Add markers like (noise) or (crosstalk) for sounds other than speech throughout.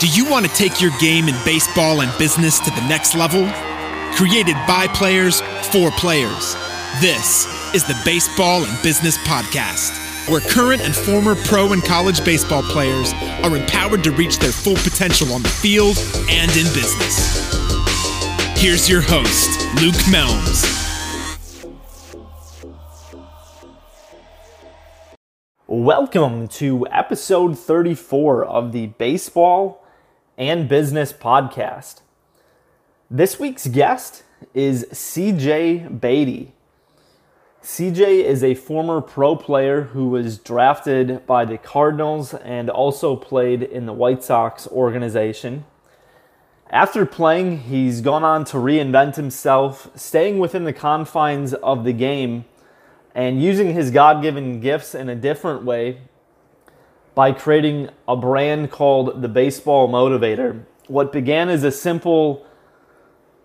Do you want to take your game in baseball and business to the next level? Created by players for players. This is the Baseball and Business Podcast, where current and former pro and college baseball players are empowered to reach their full potential on the field and in business. Here's your host, Luke Melms. Welcome to episode 34 of the Baseball and Business Podcast. This week's guest is CJ Beatty. CJ is a former pro player who was drafted by the Cardinals and also played in the White Sox organization. After playing, he's gone on to reinvent himself, staying within the confines of the game and using his God given gifts in a different way by creating a brand called the Baseball Motivator. What began as a simple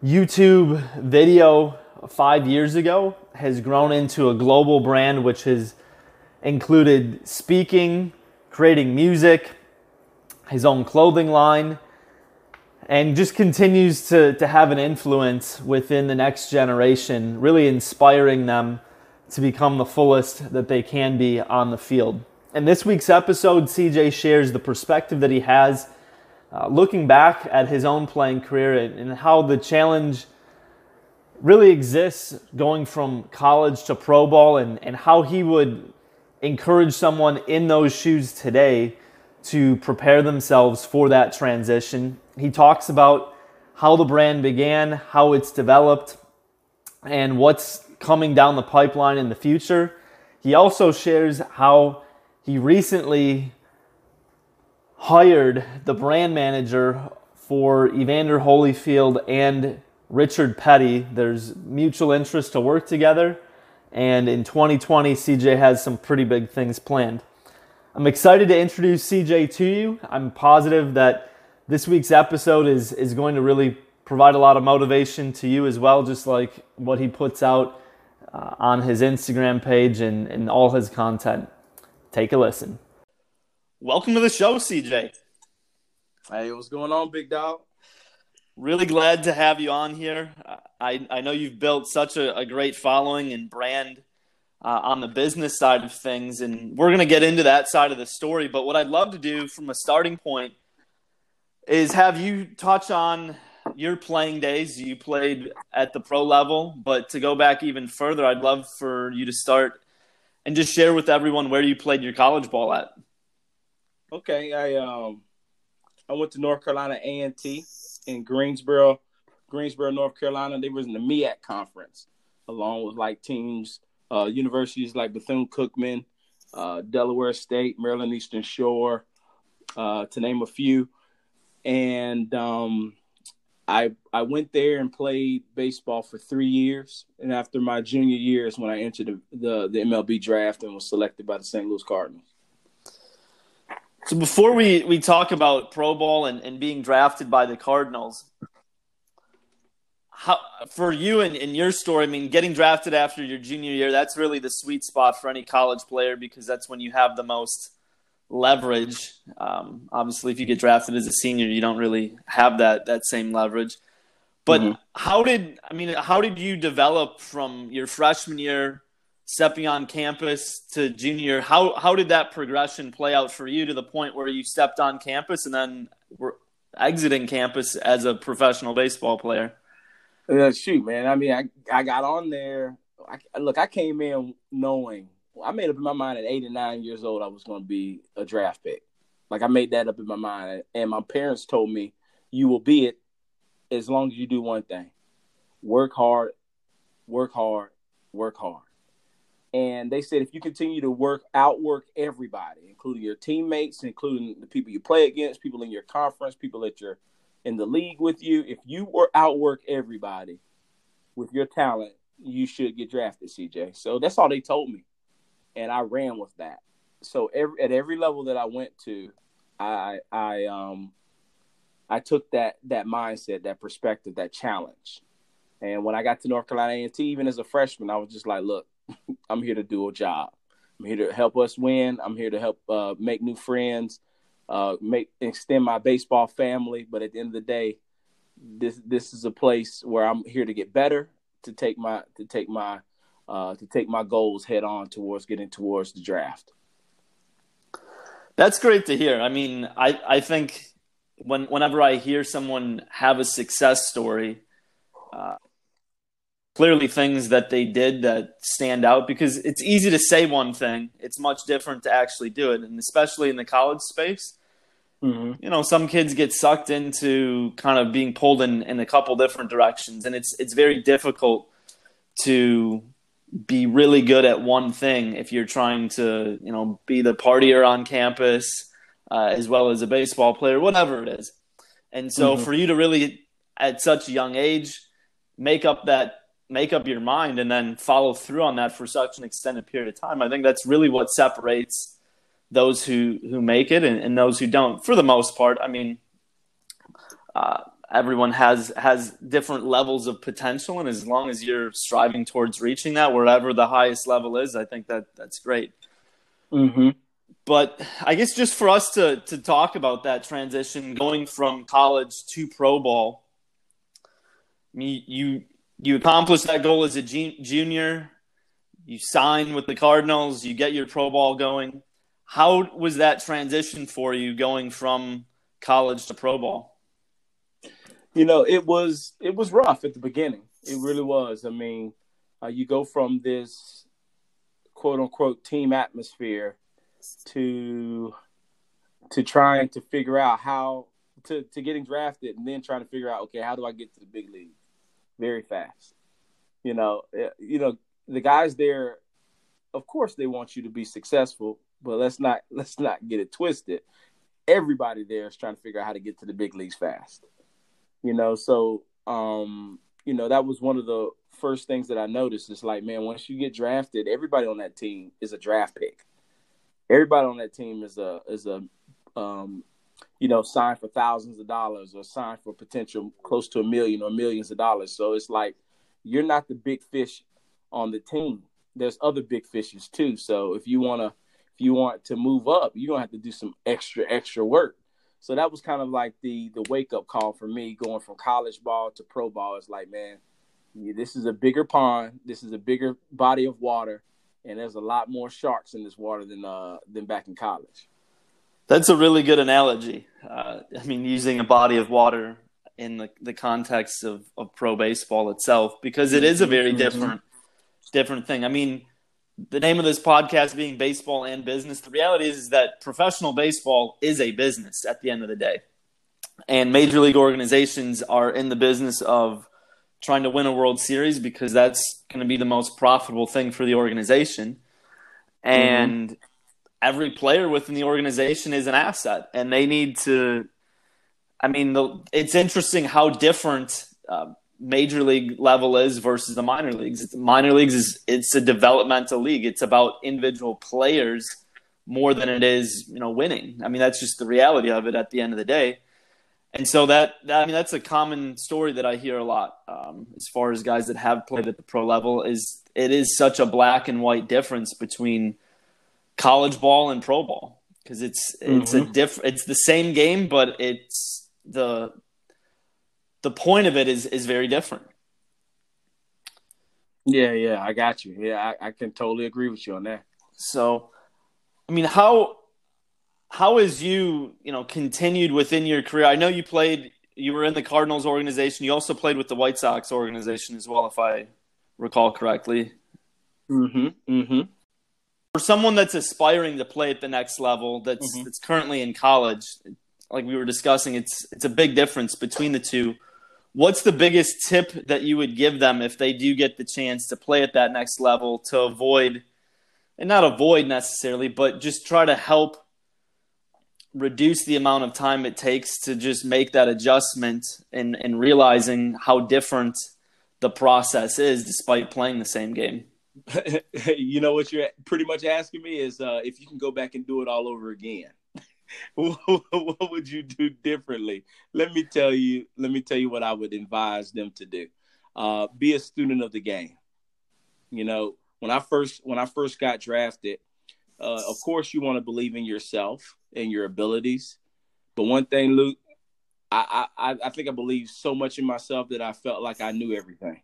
YouTube video five years ago has grown into a global brand which has included speaking, creating music, his own clothing line, and just continues to, to have an influence within the next generation, really inspiring them to become the fullest that they can be on the field. In this week's episode, CJ shares the perspective that he has uh, looking back at his own playing career and, and how the challenge really exists going from college to pro ball and, and how he would encourage someone in those shoes today to prepare themselves for that transition. He talks about how the brand began, how it's developed, and what's coming down the pipeline in the future. He also shares how he recently hired the brand manager for Evander Holyfield and Richard Petty. There's mutual interest to work together, and in 2020, CJ has some pretty big things planned. I'm excited to introduce CJ to you. I'm positive that this week's episode is, is going to really provide a lot of motivation to you as well, just like what he puts out uh, on his Instagram page and, and all his content. Take a listen. Welcome to the show, CJ. Hey, what's going on, big dog? Really glad to have you on here. I, I know you've built such a, a great following and brand uh, on the business side of things, and we're going to get into that side of the story. But what I'd love to do from a starting point is have you touch on your playing days. You played at the pro level, but to go back even further, I'd love for you to start and just share with everyone where you played your college ball at. Okay, I um I went to North Carolina A and T in Greensboro, Greensboro, North Carolina. They was in the MEAC conference, along with like teams, uh, universities like Bethune Cookman, uh, Delaware State, Maryland Eastern Shore, uh, to name a few. And um, I I went there and played baseball for three years, and after my junior year is when I entered the, the, the MLB draft and was selected by the St. Louis Cardinals. So before we, we talk about pro ball and, and being drafted by the Cardinals, how for you and in your story, I mean, getting drafted after your junior year, that's really the sweet spot for any college player because that's when you have the most leverage. Um, obviously, if you get drafted as a senior, you don't really have that that same leverage. But mm-hmm. how did I mean? How did you develop from your freshman year, stepping on campus to junior? How how did that progression play out for you to the point where you stepped on campus and then were exiting campus as a professional baseball player? Uh, shoot, man. I mean, I I got on there. I, look, I came in knowing I made up in my mind at eight and nine years old I was going to be a draft pick. Like I made that up in my mind, and my parents told me, "You will be it as long as you do one thing: work hard, work hard, work hard." And they said if you continue to work, outwork everybody, including your teammates, including the people you play against, people in your conference, people that you're in the league with you, if you were outwork everybody with your talent, you should get drafted, CJ. So that's all they told me and I ran with that. So every, at every level that I went to, I I um I took that that mindset, that perspective, that challenge. And when I got to North Carolina A&T, even as a freshman, I was just like, look, (laughs) I'm here to do a job. I'm here to help us win. I'm here to help uh, make new friends. uh, make extend my baseball family. But at the end of the day, this this is a place where I'm here to get better, to take my to take my uh, to take my goals head on towards getting towards the draft. That's great to hear. I mean, I I think when whenever I hear someone have a success story, uh, clearly things that they did that stand out because it's easy to say one thing it's much different to actually do it and especially in the college space mm-hmm. you know some kids get sucked into kind of being pulled in, in a couple different directions and it's it's very difficult to be really good at one thing if you're trying to you know be the partier on campus uh, as well as a baseball player whatever it is and so mm-hmm. for you to really at such a young age make up that make up your mind and then follow through on that for such an extended period of time. I think that's really what separates those who who make it and, and those who don't. For the most part, I mean, uh, everyone has has different levels of potential, and as long as you're striving towards reaching that, wherever the highest level is, I think that that's great. Mm-hmm. But I guess just for us to to talk about that transition, going from college to pro ball, you you accomplish that goal as a junior. You sign with the Cardinals. You get your pro ball going. How was that transition for you going from college to pro ball? You know, it was it was rough at the beginning. It really was. I mean, uh, you go from this quote unquote team atmosphere to to trying to figure out how to to getting drafted and then trying to figure out okay how do I get to the big league very fast. You know, eh, you know the guys there. Of course, they want you to be successful, but let's not let's not get it twisted. Everybody there is trying to figure out how to get to the big leagues fast. You know, so um, you know that was one of the first things that I noticed. It's like, man, once you get drafted, everybody on that team is a draft pick. Everybody on that team is a is a um, you know, sign for thousands of dollars or sign for potential close to a million or millions of dollars. So it's like you're not the big fish on the team. There's other big fishes too. So if you wanna if you want to move up, you're gonna have to do some extra, extra work. So that was kind of like the the wake up call for me going from college ball to pro ball. It's like, man, this is a bigger pond, this is a bigger body of water, and there's a lot more sharks in this water than uh than back in college. That's a really good analogy. Uh, I mean, using a body of water in the, the context of, of pro baseball itself, because it is a very mm-hmm. different different thing. I mean, the name of this podcast being baseball and business. The reality is, is that professional baseball is a business at the end of the day, and major league organizations are in the business of trying to win a World Series because that's going to be the most profitable thing for the organization. And mm-hmm every player within the organization is an asset, and they need to. I mean, the, it's interesting how different uh, major league level is versus the minor leagues. It's, minor leagues is it's a developmental league. It's about individual players more than it is, you know, winning. I mean, that's just the reality of it at the end of the day. And so that, that I mean, that's a common story that I hear a lot um, as far as guys that have played at the pro level. Is it is such a black and white difference between college ball and pro ball because it's it's mm-hmm. a diff it's the same game but it's the the point of it is is very different. Yeah yeah i got you. Yeah i, I can totally agree with you on that. So i mean how how has you you know continued within your career? I know you played you were in the cardinals organization. You also played with the white sox organization as well if i recall correctly. Mm-hmm mm-hmm. For someone that's aspiring to play at the next level, that's mm-hmm. that's currently in college, like we were discussing, it's it's a big difference between the two. What's the biggest tip that you would give them if they do get the chance to play at that next level to avoid, and not avoid necessarily, but just try to help reduce the amount of time it takes to just make that adjustment and, and realizing how different the process is despite playing the same game? (laughs) you know what you're pretty much asking me is uh, if you can go back and do it all over again. (laughs) what would you do differently? Let me tell you. Let me tell you what I would advise them to do. Uh, be a student of the game. You know, when I first when I first got drafted, Uh, of course, you want to believe in yourself and your abilities. But one thing, Luke, I, I I think I believe so much in myself that I felt like I knew everything.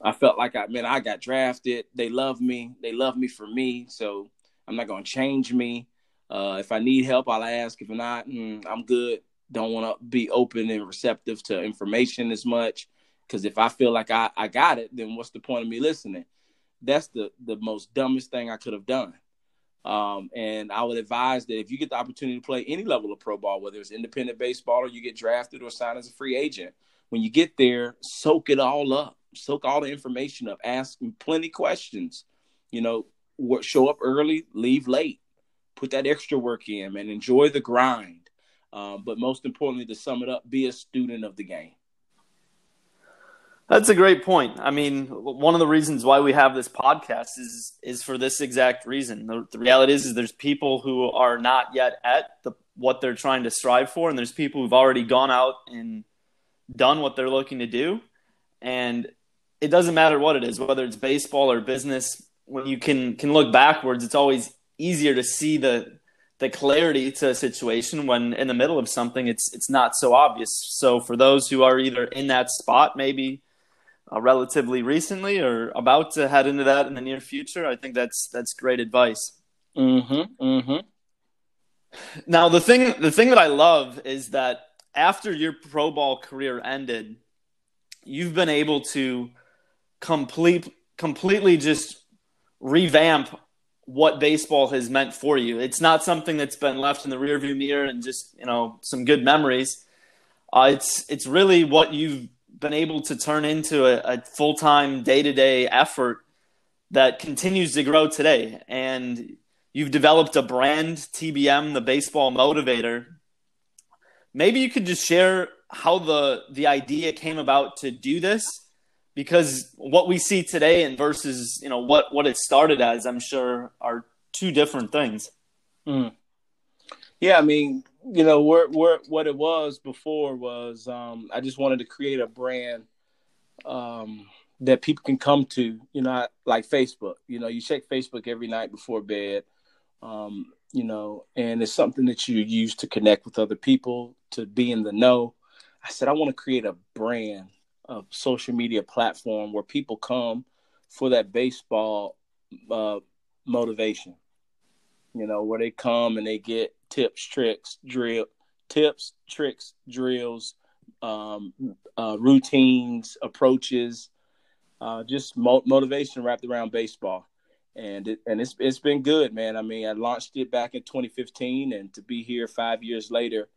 I felt like I man, I got drafted. They love me. They love me for me. So I'm not gonna change me. Uh, if I need help, I'll ask. If not, mm, I'm good. Don't want to be open and receptive to information as much. Because if I feel like I, I got it, then what's the point of me listening? That's the the most dumbest thing I could have done. Um, and I would advise that if you get the opportunity to play any level of pro ball, whether it's independent baseball or you get drafted or signed as a free agent, when you get there, soak it all up, soak all the information up, ask plenty questions. You know, show up early, leave late, put that extra work in, and enjoy the grind. Um, but most importantly, to sum it up, be a student of the game. That's a great point. I mean, one of the reasons why we have this podcast is is for this exact reason. The, the reality is, is there's people who are not yet at the what they're trying to strive for, and there's people who've already gone out and done what they're looking to do. And it doesn't matter what it is, whether it's baseball or business. When you can can look backwards, it's always easier to see the the clarity to a situation when in the middle of something it's it's not so obvious. So for those who are either in that spot, maybe uh, relatively recently or about to head into that in the near future, I think that's that's great advice. Mm-hmm. Mm-hmm. Now the thing the thing that I love is that after your pro ball career ended, you've been able to complete completely just revamp what baseball has meant for you. It's not something that's been left in the rearview mirror and just you know some good memories. Uh, it's it's really what you've been able to turn into a, a full time, day to day effort that continues to grow today. And you've developed a brand, TBM, the baseball motivator. Maybe you could just share how the the idea came about to do this because what we see today and versus you know what what it started as i'm sure are two different things mm. yeah i mean you know where, where what it was before was um, I just wanted to create a brand um, that people can come to. You know, like Facebook. You know, you check Facebook every night before bed. Um, you know, and it's something that you use to connect with other people, to be in the know. I said I want to create a brand, a social media platform where people come for that baseball uh, motivation. You know, where they come and they get tips, tricks, drill, tips, tricks, drills, um, uh, routines, approaches, uh, just mo- motivation wrapped around baseball. And it, and it's it's been good, man. I mean, I launched it back in 2015, and to be here five years later,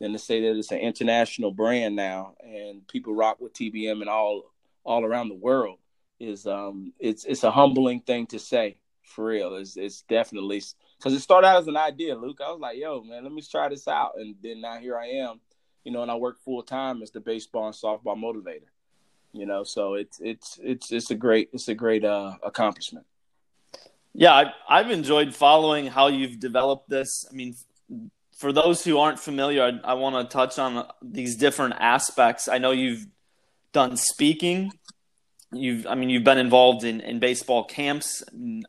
and to say that it's an international brand now, and people rock with TBM and all all around the world is um it's it's a humbling thing to say for real. It's it's definitely because it started out as an idea, Luke. I was like, yo, man, let me try this out. And then now here I am, you know, and I work full time as the baseball and softball motivator. You know, so it's it's it's it's a great it's a great uh, accomplishment. Yeah, I, I've enjoyed following how you've developed this. I mean, for those who aren't familiar, I, I want to touch on these different aspects. I know you've done speaking, you've i mean you've been involved in, in baseball camps.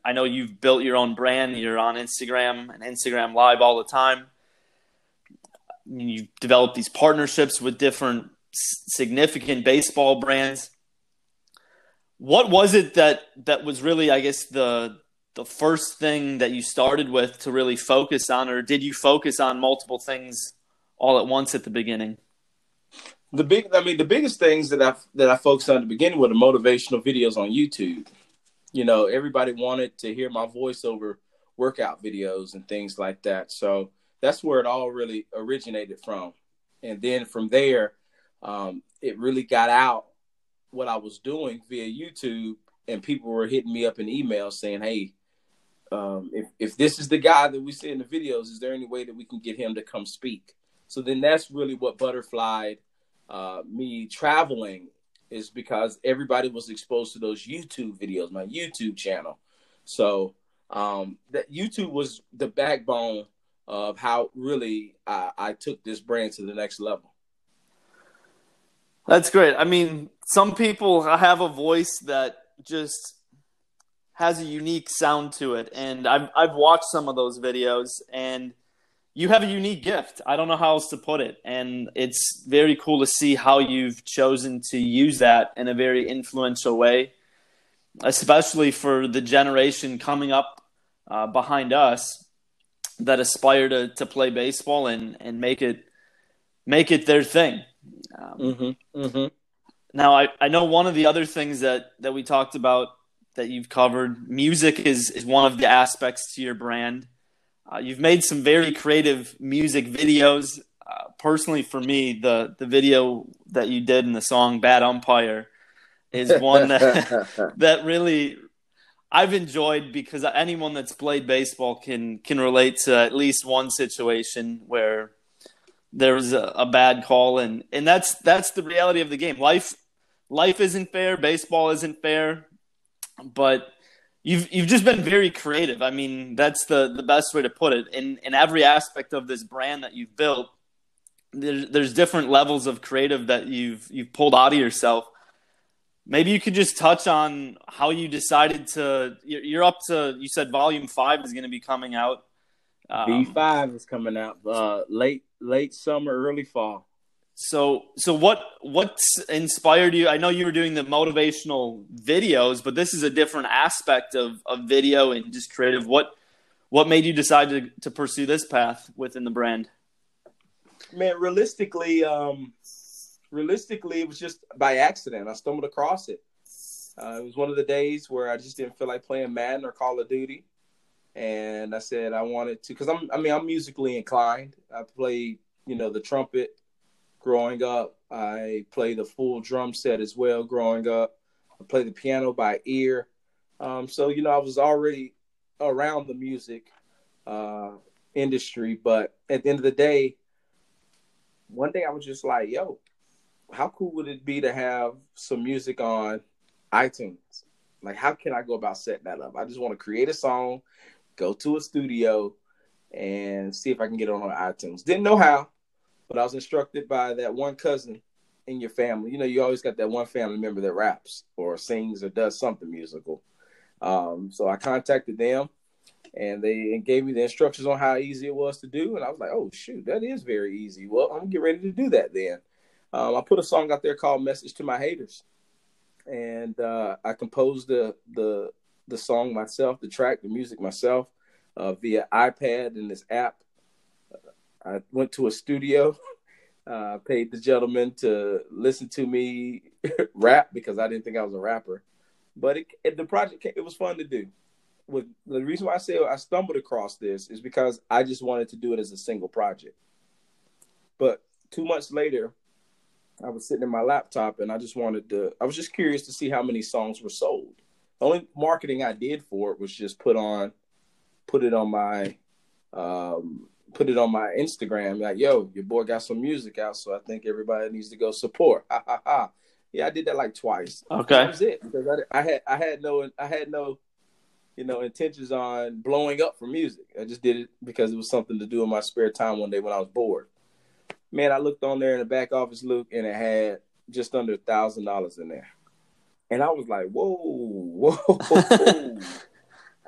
I know you've built your own brand. You're on instagram and instagram live all the time. You've developed these partnerships with different significant baseball brands. What was it that that was really i guess the the first thing that you started with to really focus on or did you focus on multiple things all at once at the beginning? The big i mean the biggest things that i that i focused on at the beginning were the motivational videos on youtube. You know everybody wanted to hear my voice over workout videos and things like that. So that's where it all really originated from. And then from there um, it really got out what i was doing via youtube and people were hitting me up in emails saying hey um, if, if this is the guy that we see in the videos is there any way that we can get him to come speak so then that's really what butterfly uh, me traveling is because everybody was exposed to those YouTube videos, my YouTube channel. So um, that YouTube was the backbone of how really I, I took this brand to the next level. That's great. I mean, some people have a voice that just has a unique sound to it, and I've I've watched some of those videos, and you have a unique gift. I don't know how else to put it, and it's very cool to see how you've chosen to use that in a very influential way, especially for the generation coming up uh, behind us that aspire to to play baseball and and make it make it their thing. Um, Mm-hmm. Mm-hmm. now, I, I know one of the other things that, that we talked about that you've covered, music is, is one of the aspects to your brand. Uh, you've made some very creative music videos. Uh, personally, for me, the, the video that you did in the song Bad Umpire is one that, (laughs) (laughs) that really I've enjoyed because anyone that's played baseball can can relate to at least one situation where there was a, a bad call and and that's that's the reality of the game. Life life isn't fair, baseball isn't fair, but you've you've just been very creative. I mean, that's the the best way to put it. In in every aspect of this brand that you've built, there, there's different levels of creative that you've you've pulled out of yourself. Maybe you could just touch on how you decided to. You're up to. You said volume five is going to be coming out. B Um, five is coming out uh, late late summer, early fall. So, so what what's inspired you? I know you were doing the motivational videos, but this is a different aspect of, of video and just creative. What what made you decide to, to pursue this path within the brand? Man, realistically, um, realistically, it was just by accident. I stumbled across it. Uh, it was one of the days where I just didn't feel like playing Madden or Call of Duty, and I said I wanted to because I'm. I mean, I'm musically inclined. I play you know, the trumpet growing up. I play the full drum set as well growing up. I play the piano by ear. Um, so you know, I was already around the music uh, industry, but at the end of the day, one day I was just like, "Yo, how cool would it be to have some music on iTunes? Like, how can I go about setting that up? I just want to create a song, go to a studio, and see if I can get it on iTunes. Didn't know how, but I was instructed by that one cousin in your family. You know, you always got that one family member that raps or sings or does something musical. Um, so I contacted them and they gave me the instructions on how easy it was to do. And I was like, oh, shoot, that is very easy. Well, I'm going to get ready to do that then. Um, I put a song out there called Message to My Haters. And uh, I composed the, the, the song myself, the track, the music myself uh, via iPad and this app. I went to a studio, uh, paid the gentleman to listen to me (laughs) rap because I didn't think I was a rapper. But it, it, the project, it was fun to do. With the reason why I say I stumbled across this is because I just wanted to do it as a single project. But two months later, I was sitting in my laptop and I just wanted to, I was just curious to see how many songs were sold. The only marketing I did for it was just put on, put it on my, um, put it on my Instagram, like, yo, your boy got some music out, so I think everybody needs to go support. Ha ha ha. Yeah, I did that like twice. Okay. That was it because I, I had I had no I had no you know intentions on blowing up for music. I just did it because it was something to do in my spare time one day when I was bored. Man, I looked on there in the back office, Luke, and it had just under a thousand dollars in there, and I was like, whoa, whoa. (laughs)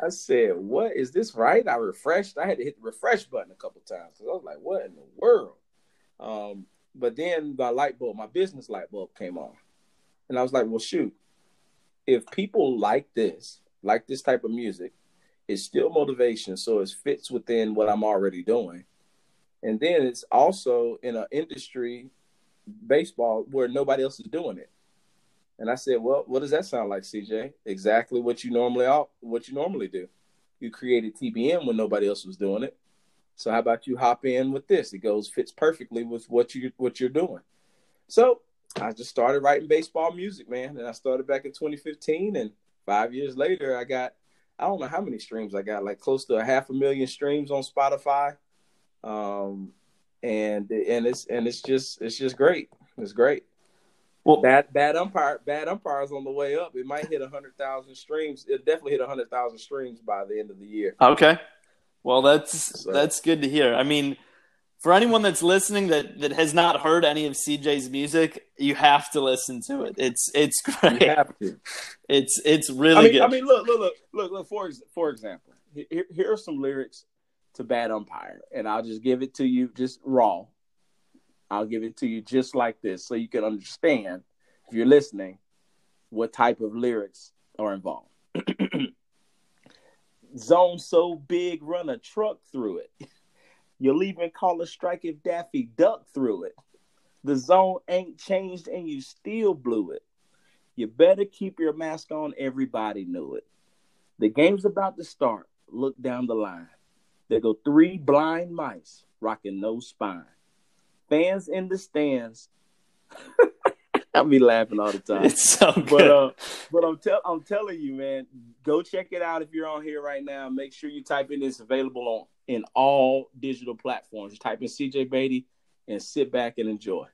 I said, "What is this? Right?" I refreshed. I had to hit the refresh button a couple times because I was like, "What in the world?" Um, but then the light bulb, my business light bulb, came on, and I was like, "Well, shoot! If people like this, like this type of music, it's still motivation, so it fits within what I'm already doing, and then it's also in an industry, baseball, where nobody else is doing it." And I said, "Well, what does that sound like, CJ? Exactly what you normally what you normally do. You created TBM when nobody else was doing it. So how about you hop in with this? It goes fits perfectly with what you what you're doing." So I just started writing baseball music, man, and I started back in 2015. And five years later, I got I don't know how many streams I got, like close to a half a million streams on Spotify. Um, and and it's and it's just it's just great. It's great. Well, Bad bad umpire bad umpires on the way up. It might hit a hundred thousand streams. It definitely hit a hundred thousand streams by the end of the year. Okay. Well, that's So- that's good to hear. I mean, for anyone that's listening that that has not heard any of CJ's music, you have to listen to it. It's it's (laughs) great. You have to. It's it's really I mean, good. I mean, look, look, look, look, look. For for example, here, here are some lyrics to Bad Umpire, and I'll just give it to you just raw. I'll give it to you just like this, so you can understand if you're listening what type of lyrics are involved. (clears throat) Zone so big, run a truck through it. (laughs) You'll even call a strike if Daffy duck through it. The zone ain't changed and you still blew it. You better keep your mask on, everybody knew it. The game's about to start. Look down the line. There go three blind mice rocking no spine. Fans in the stands. (laughs) I'll be laughing all the time. it's so good. But uh, but I'm tell I'm telling you, man, go check it out if you're on here right now. Make sure you type in it's available on in all digital platforms. Type in CJ Beatty and sit back and enjoy.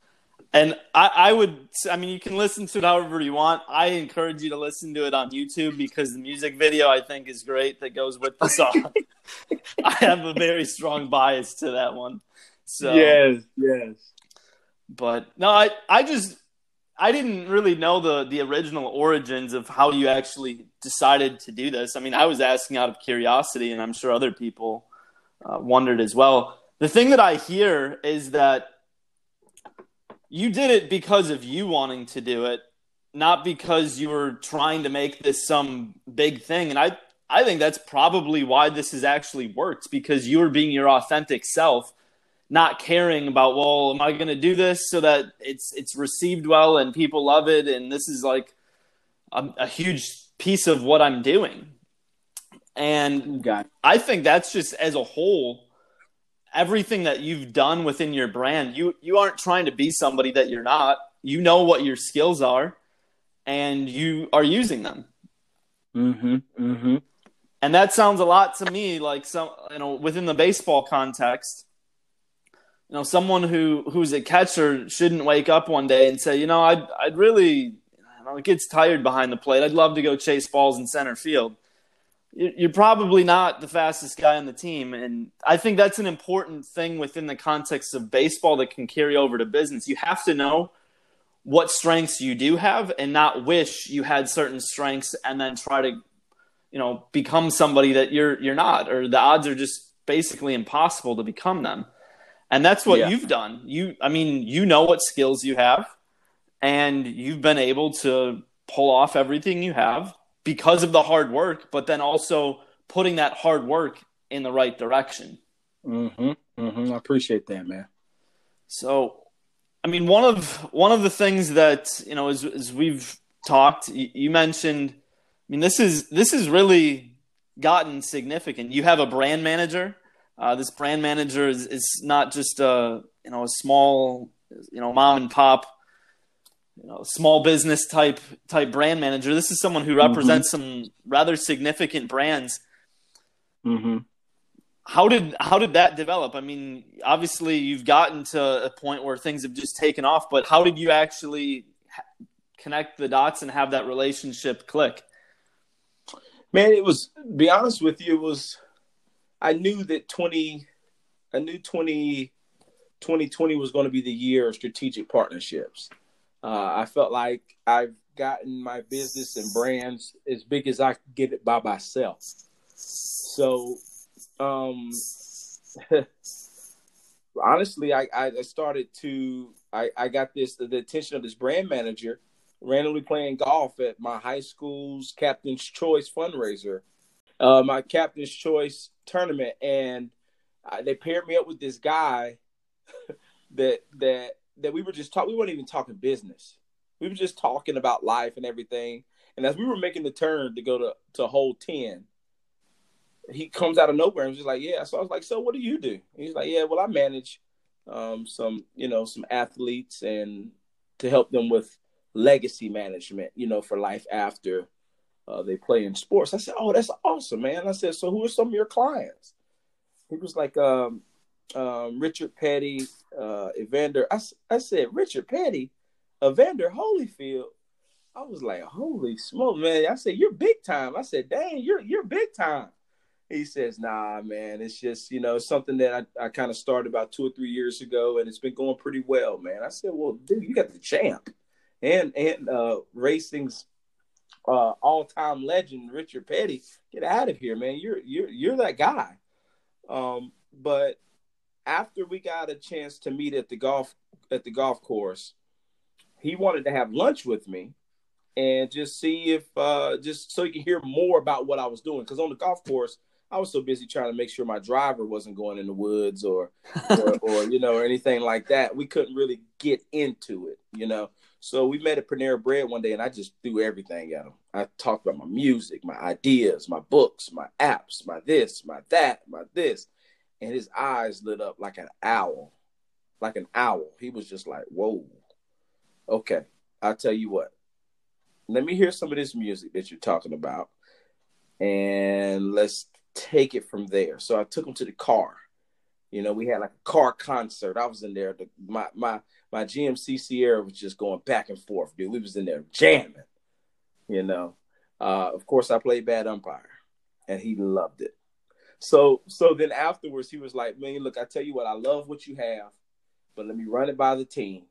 And I, I would, I mean, you can listen to it however you want. I encourage you to listen to it on YouTube because the music video I think is great that goes with the song. (laughs) I have a very strong bias to that one. So, yes. but no, I, I just, I didn't really know the the original origins of how you actually decided to do this. I mean, I was asking out of curiosity, and I'm sure other people uh, wondered as well. The thing that I hear is that you did it because of you wanting to do it, not because you were trying to make this some big thing. And I I think that's probably why this has actually worked because you were being your authentic self, not caring about well, am I going to do this so that it's it's received well and people love it and this is like a, a huge piece of what I'm doing. And it. I think that's just as a whole everything that you've done within your brand. You you aren't trying to be somebody that you're not. You know what your skills are and you are using them. Mm-hmm. Mm-hmm. And that sounds a lot to me like some you know within the baseball context. You know, someone who who's a catcher shouldn't wake up one day and say, you know, I'd I'd really don't know, it gets tired behind the plate. I'd love to go chase balls in center field. You're probably not the fastest guy on the team, and I think that's an important thing within the context of baseball that can carry over to business. You have to know what strengths you do have, and not wish you had certain strengths, and then try to you know become somebody that you're you're not or the odds are just basically impossible to become them and that's what Yeah. you've done you i mean you know what skills you have and you've been able to pull off everything you have because of the hard work but then also putting that hard work in the right direction Mm-hmm. Mm-hmm. I appreciate that, man. So, I mean, one of one of the things that you know, as, as we've talked, you, you mentioned. I mean, this is this is really gotten significant. You have a brand manager. Uh, this brand manager is, is not just a you know a small you know mom and pop you know small business type type brand manager. This is someone who represents some rather significant brands Mm-hmm. how did how did that develop? I mean, obviously you've gotten to a point where things have just taken off, but how did you actually ha- connect the dots and have that relationship click? Man, it was to be honest with you, it was I knew that 20 I knew 20 2020 was going to be the year of strategic partnerships. Uh, I felt like I've gotten my business and brands as big as I could get it by myself. So, um, (laughs) honestly, I, I started to I, I got this the attention of this brand manager randomly playing golf at my high school's captain's choice fundraiser, uh, my captain's choice tournament, and uh, they paired me up with this guy (laughs) that that that we were just talking. We weren't even talking business. We were just talking about life and everything. And as we were making the turn to go to to hole ten, he comes out of nowhere and was just like, "Yeah." So I was like, "So what do you do?" And he's like, "Yeah, well, I manage um, some, you know, some athletes and to help them with legacy management, you know, for life after uh, they play in sports." I said, "Oh, that's awesome, man." I said, "So who are some of your clients?" He was like, um, um, "Richard Petty, uh, Evander." I said, "Richard Petty, Evander Holyfield." I was like, "Holy smoke, man!" I said, "You're big time." I said, "Dang, you're you're big time." he says, "Nah, man, it's just you know something that I, I kind of started about two or three years ago, and it's been going pretty well, man." I said, "Well, dude, you got the champ, and and uh, racing's uh, all time legend Richard Petty. Get out of here, man. You're you're you're that guy." Um, but after we got a chance to meet at the golf at the golf course, he wanted to have lunch with me and just see if uh, just so he could hear more about what I was doing. Because on the golf course, I was so busy trying to make sure my driver wasn't going in the woods or, or, (laughs) or, you know, or anything like that. We couldn't really get into it, you know. So we met at Panera Bread one day, and I just threw everything at him. I talked about my music, my ideas, my books, my apps, my this, my that, my this, and his eyes lit up like an owl, like an owl. He was just like, "Whoa, okay." I'll tell you what. Let me hear some of this music that you're talking about, and let's take it from there. So I took him to the car. You know, we had like a car concert. I was in there. The, my my my GMC Sierra was just going back and forth, dude. We was in there jamming. You know, uh, of course I played bad umpire, and he loved it. So so then afterwards he was like, "Man, look, I tell you what, I love what you have, but let me run it by the team,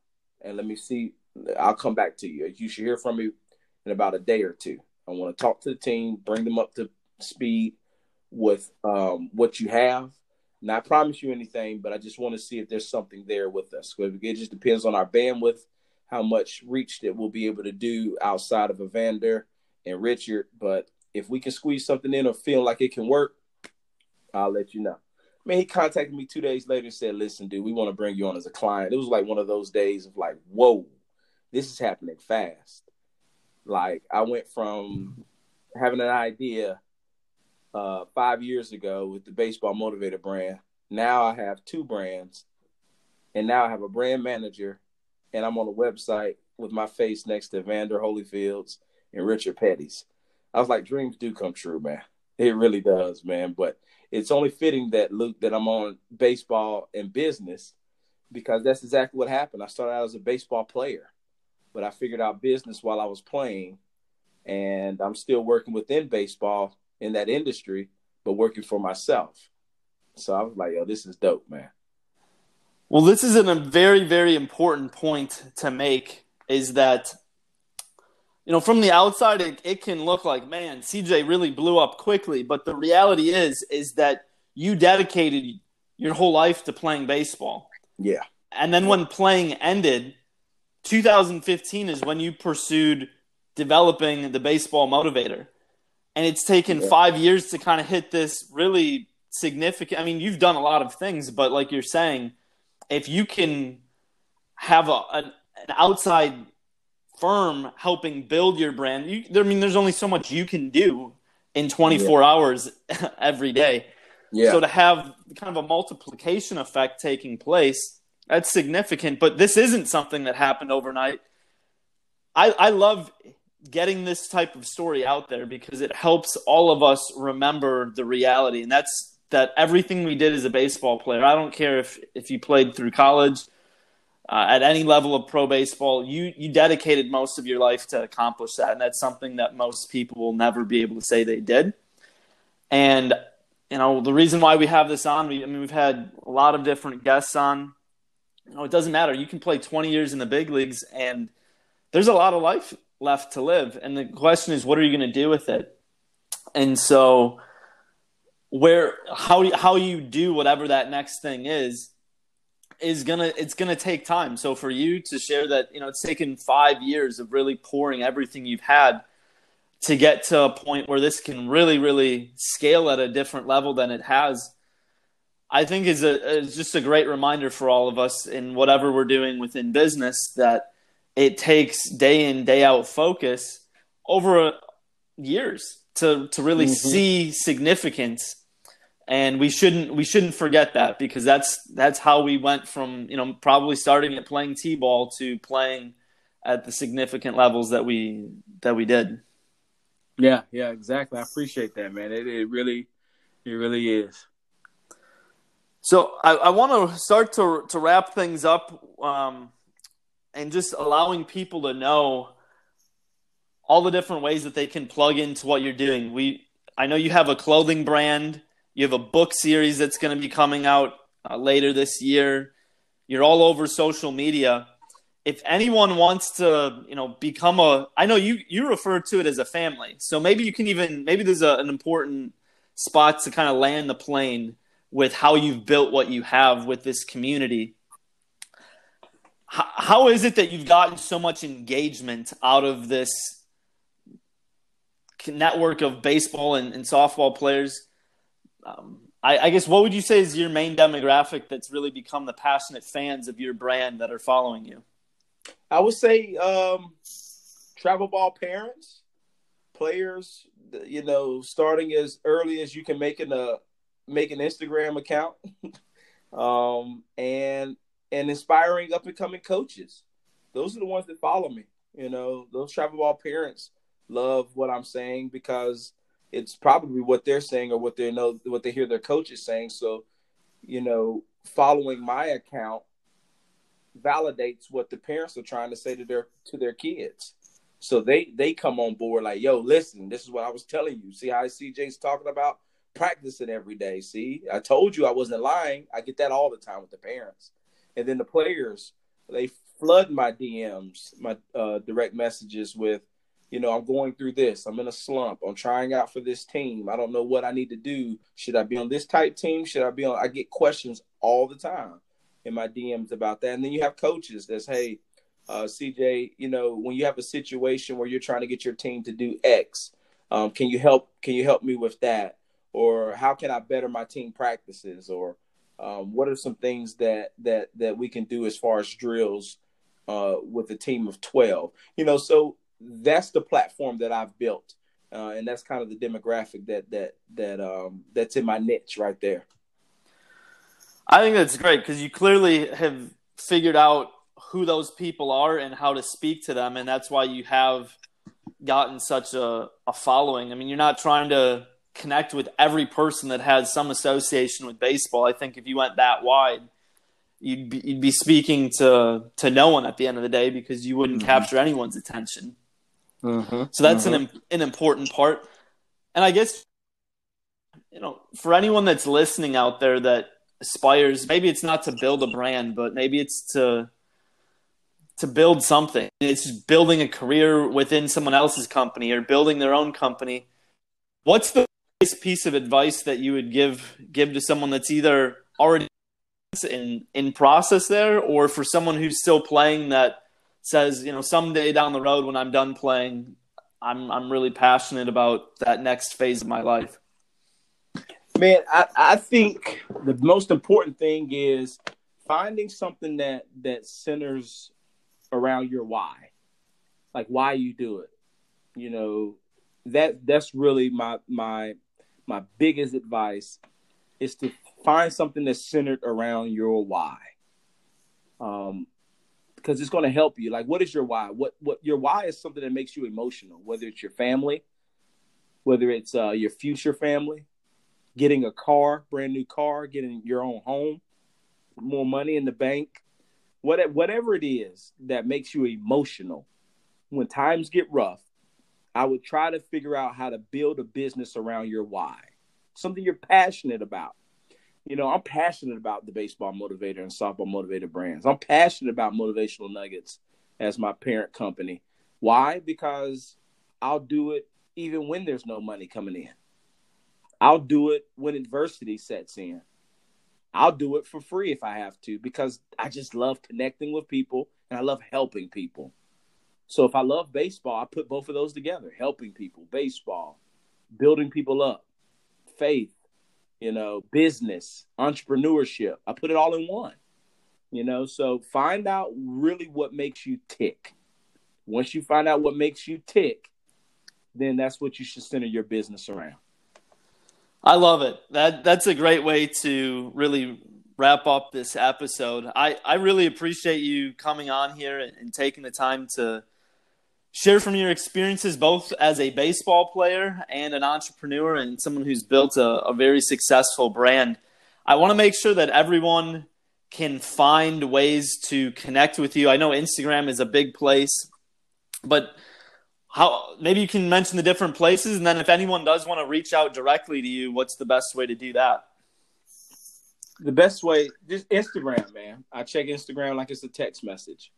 and let me see. I'll come back to you. You should hear from me in about a day or two. I want to talk to the team, bring them up to speed, with um, what you have. Not promise you anything, but I just want to see if there's something there with us. It just depends on our bandwidth, how much reach that we'll be able to do outside of Evander and Richard. But if we can squeeze something in or feel like it can work, I'll let you know. I mean, he contacted me two days later and said, "Listen, dude, we want to bring you on as a client." It was like one of those days of like, "Whoa, this is happening fast." Like I went from having an idea uh, five years ago with the baseball motivator brand. Now I have two brands, and now I have a brand manager, and I'm on a website with my face next to Vander Holyfield's and Richard Petty's. I was like, dreams do come true, man. It really does, man. But it's only fitting that Luke that I'm on baseball and business because that's exactly what happened. I started out as a baseball player, but I figured out business while I was playing, and I'm still working within baseball in that industry, but working for myself. So I was like, yo, this is dope, man. Well, this is a very, very important point to make is that, you know, from the outside, it, it can look like, man, CJ really blew up quickly. But the reality is, is that you dedicated your whole life to playing baseball. Yeah. And then when playing ended, 2015 is when you pursued developing the baseball motivator and it's taken yeah. five years to kind of hit this really significant. I mean, you've done a lot of things, but like you're saying, if you can have a, an, an outside firm helping build your brand, you, I mean, there's only so much you can do in 24 yeah. hours (laughs) every day. Yeah. So to have kind of a multiplication effect taking place, that's significant. But this isn't something that happened overnight. I, I love getting this type of story out there because it helps all of us remember the reality. And that's that everything we did as a baseball player i don't care if if you played through college uh, at any level of pro baseball you you dedicated most of your life to accomplish that. And that's something that most people will never be able to say they did. And you know the reason why we have this on we i mean we've had a lot of different guests on. You know it doesn't matter. You can play 20 years in the big leagues and there's a lot of life left to live. And the question is, what are you going to do with it? And so, where how how you do whatever that next thing is is gonna it's gonna take time. So for you to share that, you know, it's taken five years of really pouring everything you've had to get to a point where this can really, really scale at a different level than it has. I think is a is just a great reminder for all of us in whatever we're doing within business that it takes day in day out focus over years to to really mm-hmm. see significance. And we shouldn't we shouldn't forget that because that's that's how we went from you know probably starting at playing t-ball to playing at the significant levels that we that we did. Yeah yeah exactly. I appreciate that man. It, it really it really is. So i, I want to start to to wrap things up um, and just allowing people to know all the different ways that they can plug into what you're doing. We I know you have a clothing brand. You have a book series that's going to be coming out uh, later this year. You're all over social media. If anyone wants to, you know, become a, I know you you refer to it as a family. So maybe you can even maybe there's a, an important spot to kind of land the plane with how you've built what you have with this community. How, how is it that you've gotten so much engagement out of this network of baseball and, and softball players? Um, I, I, guess what would you say is your main demographic that's really become the passionate fans of your brand that are following you? I would say um, travel ball parents, players. You know, starting as early as you can make an a make an Instagram account, (laughs) um, and and inspiring up and coming coaches. Those are the ones that follow me. You know, those travel ball parents love what I'm saying because it's probably what they're saying or what they know what they hear their coaches saying. So, you know, following my account validates what the parents are trying to say to their to their kids. So they they come on board like, yo, listen, this is what I was telling you. See how CJ's talking about practicing every day. See, I told you I wasn't lying. I get that all the time with the parents. And then the players, they flood my DMs, my uh, direct messages with, you know, I'm going through this. I'm in a slump. I'm trying out for this team. I don't know what I need to do. Should I be on this type team? Should I be on? I get questions all the time in my DMs about that. And then you have coaches that's, hey, uh, CJ, you know, when you have a situation where you're trying to get your team to do X, um, can you help? Can you help me with that? Or how can I better my team practices? Or um, what are some things that that that we can do as far as drills uh, with a team of twelve? You know, so that's the platform that I've built, uh, and that's kind of the demographic that that that um, that's in my niche right there. I think that's great because you clearly have figured out who those people are and how to speak to them, and that's why you have gotten such a, a following. I mean, you're not trying to connect with every person that has some association with baseball. I think if you went that wide, you'd be, you'd be speaking to to no one at the end of the day because you wouldn't mm-hmm. capture anyone's attention. Mm-hmm. So that's mm-hmm. an an important part. And I guess you know, for anyone that's listening out there that aspires, maybe it's not to build a brand, but maybe it's to to build something. It's building a career within someone else's company or building their own company. What's the piece of advice that you would give give to someone that's either already in in process there or for someone who's still playing that says, you know, someday down the road when I'm done playing, I'm I'm really passionate about that next phase of my life. Man, I, I think the most important thing is finding something that that centers around your why. Like why you do it. You know, that that's really my my my biggest advice is to find something that's centered around your why. Um, because it's going to help you. Like, what is your why? What what your why is something that makes you emotional. Whether it's your family, whether it's uh, your future family, getting a car, brand new car, getting your own home, more money in the bank, what whatever it is that makes you emotional. When times get rough, I would try to figure out how to build a business around your why, something you're passionate about you know, I'm passionate about the baseball motivator and softball motivator brands. I'm passionate about motivational nuggets as my parent company. Why? Because I'll do it even when there's no money coming in. I'll do it when adversity sets in. I'll do it for free if I have to because I just love connecting with people and I love helping people. So if I love baseball, I put both of those together helping people, baseball, building people up, faith, you know, business, entrepreneurship. I put it all in one. You know, so find out really what makes you tick. Once you find out what makes you tick, then that's what you should center your business around. I love it. That that's a great way to really wrap up this episode. I, I really appreciate you coming on here and, and taking the time to share from your experiences both as a baseball player and an entrepreneur and someone who's built a, a very successful brand. I want to make sure that everyone can find ways to connect with you. I know Instagram is a big place, but how maybe you can mention the different places, and then if anyone does want to reach out directly to you, what's the best way to do that? The best way, just Instagram, man. I check Instagram like it's a text message,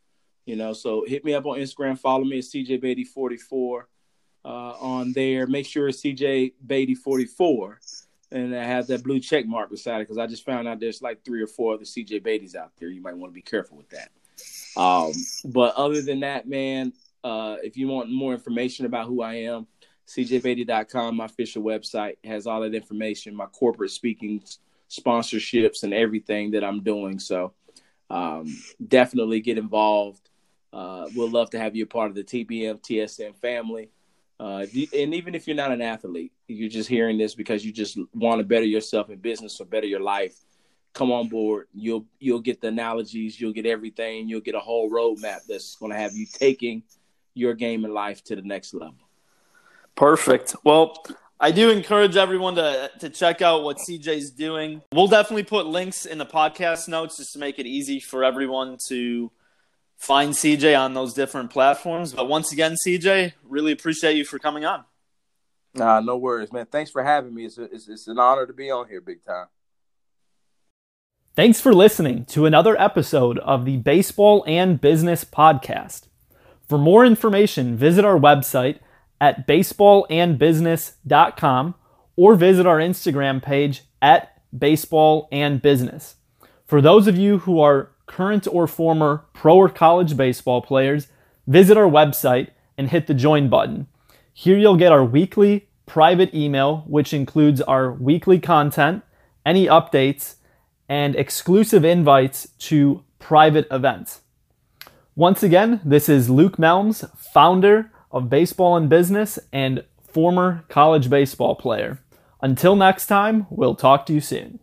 you know. So hit me up on Instagram. Follow me at CJ Beatty forty four uh, on there. Make sure it's CJ Beatty forty four, and I have that blue check mark beside it because I just found out there's like three or four other CJ Beatty's out there. You might want to be careful with that. Um, but other than that, man, uh, if you want more information about who I am, cjbeatty.com, my official website, has all that information, my corporate speaking sponsorships and everything that I'm doing. So um, definitely get involved. Uh, we'll love to have you a part of the TBM TSM family. Uh, and even if you're not an athlete, you're just hearing this because you just want to better yourself in business or better your life. Come on board. You'll you'll get the analogies. You'll get everything. You'll get a whole roadmap that's going to have you taking your game in life to the next level. Perfect. Well, I do encourage everyone to to check out what CJ's doing. We'll definitely put links in the podcast notes just to make it easy for everyone to find CJ on those different platforms. But once again, CJ, really appreciate you for coming on. Nah, no worries, man. Thanks for having me. It's, a, it's, it's an honor to be on here, big time. Thanks for listening to another episode of the Baseball and Business Podcast. For more information, visit our website at baseballandbusiness.com or visit our Instagram page at baseball and business. For those of you who are current or former pro or college baseball players, visit our website and hit the join button. Here you'll get our weekly private email, which includes our weekly content, any updates, and exclusive invites to private events. Once again, this is Luke Melms, founder of Baseball and Business and former college baseball player. Until next time, we'll talk to you soon.